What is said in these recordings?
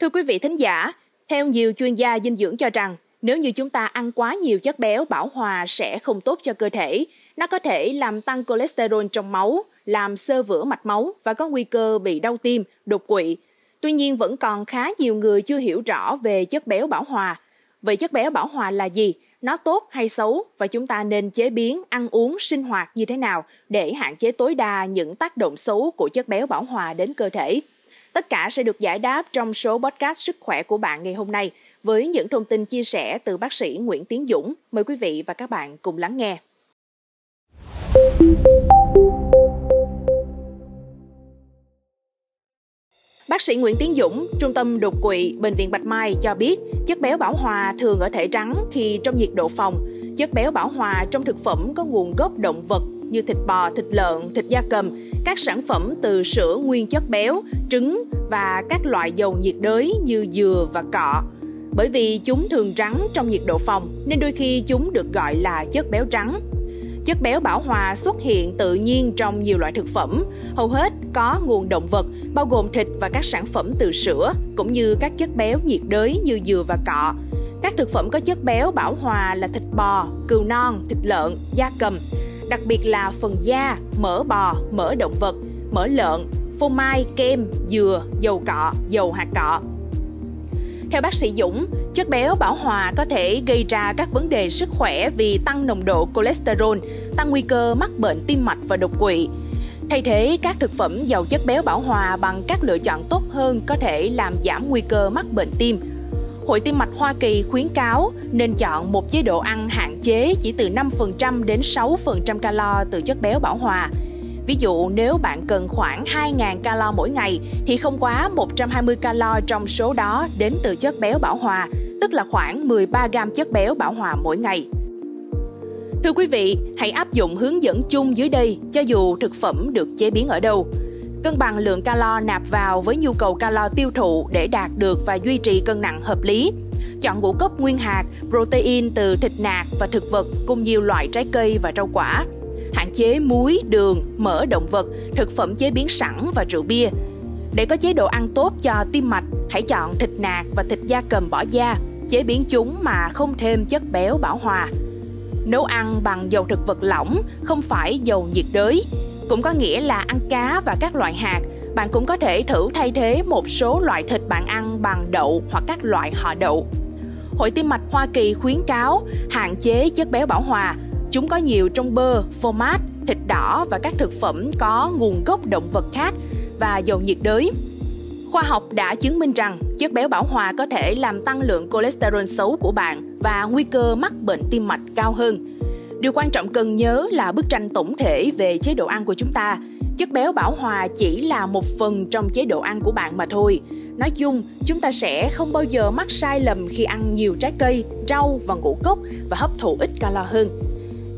Thưa quý vị thính giả, theo nhiều chuyên gia dinh dưỡng cho rằng, nếu như chúng ta ăn quá nhiều chất béo bảo hòa sẽ không tốt cho cơ thể. Nó có thể làm tăng cholesterol trong máu, làm sơ vữa mạch máu và có nguy cơ bị đau tim, đột quỵ. Tuy nhiên vẫn còn khá nhiều người chưa hiểu rõ về chất béo bảo hòa. Vậy chất béo bảo hòa là gì? Nó tốt hay xấu? Và chúng ta nên chế biến, ăn uống, sinh hoạt như thế nào để hạn chế tối đa những tác động xấu của chất béo bảo hòa đến cơ thể? Tất cả sẽ được giải đáp trong số podcast sức khỏe của bạn ngày hôm nay với những thông tin chia sẻ từ bác sĩ Nguyễn Tiến Dũng. Mời quý vị và các bạn cùng lắng nghe. Bác sĩ Nguyễn Tiến Dũng, Trung tâm đột quỵ, Bệnh viện Bạch Mai cho biết chất béo bảo hòa thường ở thể trắng khi trong nhiệt độ phòng. Chất béo bảo hòa trong thực phẩm có nguồn gốc động vật như thịt bò, thịt lợn, thịt da cầm, các sản phẩm từ sữa nguyên chất béo, trứng và các loại dầu nhiệt đới như dừa và cọ. Bởi vì chúng thường trắng trong nhiệt độ phòng nên đôi khi chúng được gọi là chất béo trắng. Chất béo bảo hòa xuất hiện tự nhiên trong nhiều loại thực phẩm, hầu hết có nguồn động vật, bao gồm thịt và các sản phẩm từ sữa, cũng như các chất béo nhiệt đới như dừa và cọ. Các thực phẩm có chất béo bảo hòa là thịt bò, cừu non, thịt lợn, da cầm, đặc biệt là phần da, mỡ bò, mỡ động vật, mỡ lợn, phô mai, kem, dừa, dầu cọ, dầu hạt cọ. Theo bác sĩ Dũng, chất béo bảo hòa có thể gây ra các vấn đề sức khỏe vì tăng nồng độ cholesterol, tăng nguy cơ mắc bệnh tim mạch và đột quỵ. Thay thế các thực phẩm giàu chất béo bảo hòa bằng các lựa chọn tốt hơn có thể làm giảm nguy cơ mắc bệnh tim, Hội Tim mạch Hoa Kỳ khuyến cáo nên chọn một chế độ ăn hạn chế chỉ từ 5% đến 6% calo từ chất béo bảo hòa. Ví dụ nếu bạn cần khoảng 2.000 calo mỗi ngày thì không quá 120 calo trong số đó đến từ chất béo bảo hòa, tức là khoảng 13 gram chất béo bảo hòa mỗi ngày. Thưa quý vị, hãy áp dụng hướng dẫn chung dưới đây cho dù thực phẩm được chế biến ở đâu. Cân bằng lượng calo nạp vào với nhu cầu calo tiêu thụ để đạt được và duy trì cân nặng hợp lý. Chọn ngũ cốc nguyên hạt, protein từ thịt nạc và thực vật cùng nhiều loại trái cây và rau quả. Hạn chế muối, đường, mỡ động vật, thực phẩm chế biến sẵn và rượu bia. Để có chế độ ăn tốt cho tim mạch, hãy chọn thịt nạc và thịt da cầm bỏ da, chế biến chúng mà không thêm chất béo bảo hòa. Nấu ăn bằng dầu thực vật lỏng, không phải dầu nhiệt đới, cũng có nghĩa là ăn cá và các loại hạt bạn cũng có thể thử thay thế một số loại thịt bạn ăn bằng đậu hoặc các loại họ đậu. Hội tim mạch Hoa Kỳ khuyến cáo hạn chế chất béo bảo hòa. Chúng có nhiều trong bơ, phô mát, thịt đỏ và các thực phẩm có nguồn gốc động vật khác và dầu nhiệt đới. Khoa học đã chứng minh rằng chất béo bảo hòa có thể làm tăng lượng cholesterol xấu của bạn và nguy cơ mắc bệnh tim mạch cao hơn. Điều quan trọng cần nhớ là bức tranh tổng thể về chế độ ăn của chúng ta. Chất béo bảo hòa chỉ là một phần trong chế độ ăn của bạn mà thôi. Nói chung, chúng ta sẽ không bao giờ mắc sai lầm khi ăn nhiều trái cây, rau và ngũ cốc và hấp thụ ít calo hơn.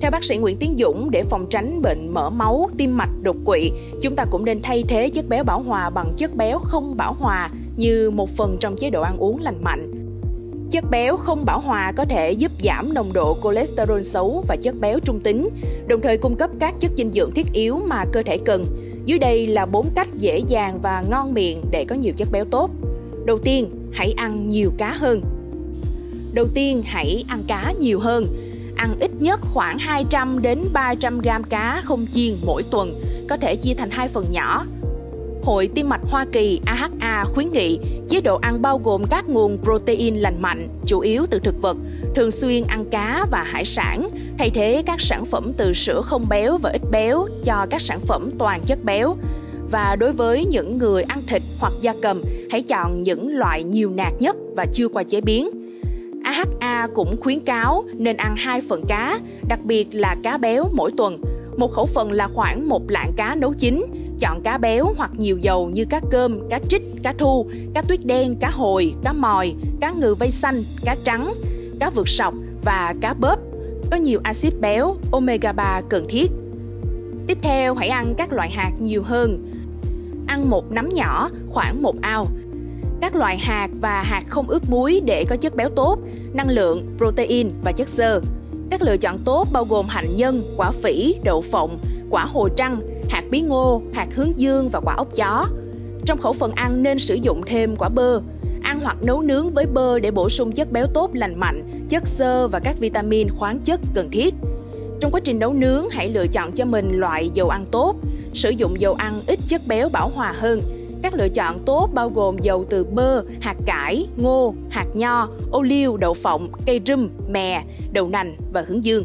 Theo bác sĩ Nguyễn Tiến Dũng, để phòng tránh bệnh mỡ máu, tim mạch, đột quỵ, chúng ta cũng nên thay thế chất béo bảo hòa bằng chất béo không bảo hòa như một phần trong chế độ ăn uống lành mạnh Chất béo không bão hòa có thể giúp giảm nồng độ cholesterol xấu và chất béo trung tính, đồng thời cung cấp các chất dinh dưỡng thiết yếu mà cơ thể cần. Dưới đây là 4 cách dễ dàng và ngon miệng để có nhiều chất béo tốt. Đầu tiên, hãy ăn nhiều cá hơn. Đầu tiên, hãy ăn cá nhiều hơn. Ăn ít nhất khoảng 200 đến 300 gram cá không chiên mỗi tuần, có thể chia thành hai phần nhỏ Hội Tim mạch Hoa Kỳ AHA khuyến nghị chế độ ăn bao gồm các nguồn protein lành mạnh, chủ yếu từ thực vật, thường xuyên ăn cá và hải sản, thay thế các sản phẩm từ sữa không béo và ít béo cho các sản phẩm toàn chất béo. Và đối với những người ăn thịt hoặc da cầm, hãy chọn những loại nhiều nạc nhất và chưa qua chế biến. AHA cũng khuyến cáo nên ăn hai phần cá, đặc biệt là cá béo mỗi tuần. Một khẩu phần là khoảng một lạng cá nấu chín, Chọn cá béo hoặc nhiều dầu như cá cơm, cá trích, cá thu, cá tuyết đen, cá hồi, cá mòi, cá ngừ vây xanh, cá trắng, cá vượt sọc và cá bớp. Có nhiều axit béo, omega 3 cần thiết. Tiếp theo, hãy ăn các loại hạt nhiều hơn. Ăn một nắm nhỏ, khoảng một ao. Các loại hạt và hạt không ướp muối để có chất béo tốt, năng lượng, protein và chất xơ. Các lựa chọn tốt bao gồm hạnh nhân, quả phỉ, đậu phộng, quả hồ trăng, hạt bí ngô, hạt hướng dương và quả ốc chó. Trong khẩu phần ăn nên sử dụng thêm quả bơ. Ăn hoặc nấu nướng với bơ để bổ sung chất béo tốt lành mạnh, chất xơ và các vitamin khoáng chất cần thiết. Trong quá trình nấu nướng, hãy lựa chọn cho mình loại dầu ăn tốt, sử dụng dầu ăn ít chất béo bảo hòa hơn. Các lựa chọn tốt bao gồm dầu từ bơ, hạt cải, ngô, hạt nho, ô liu, đậu phộng, cây rum, mè, đậu nành và hướng dương.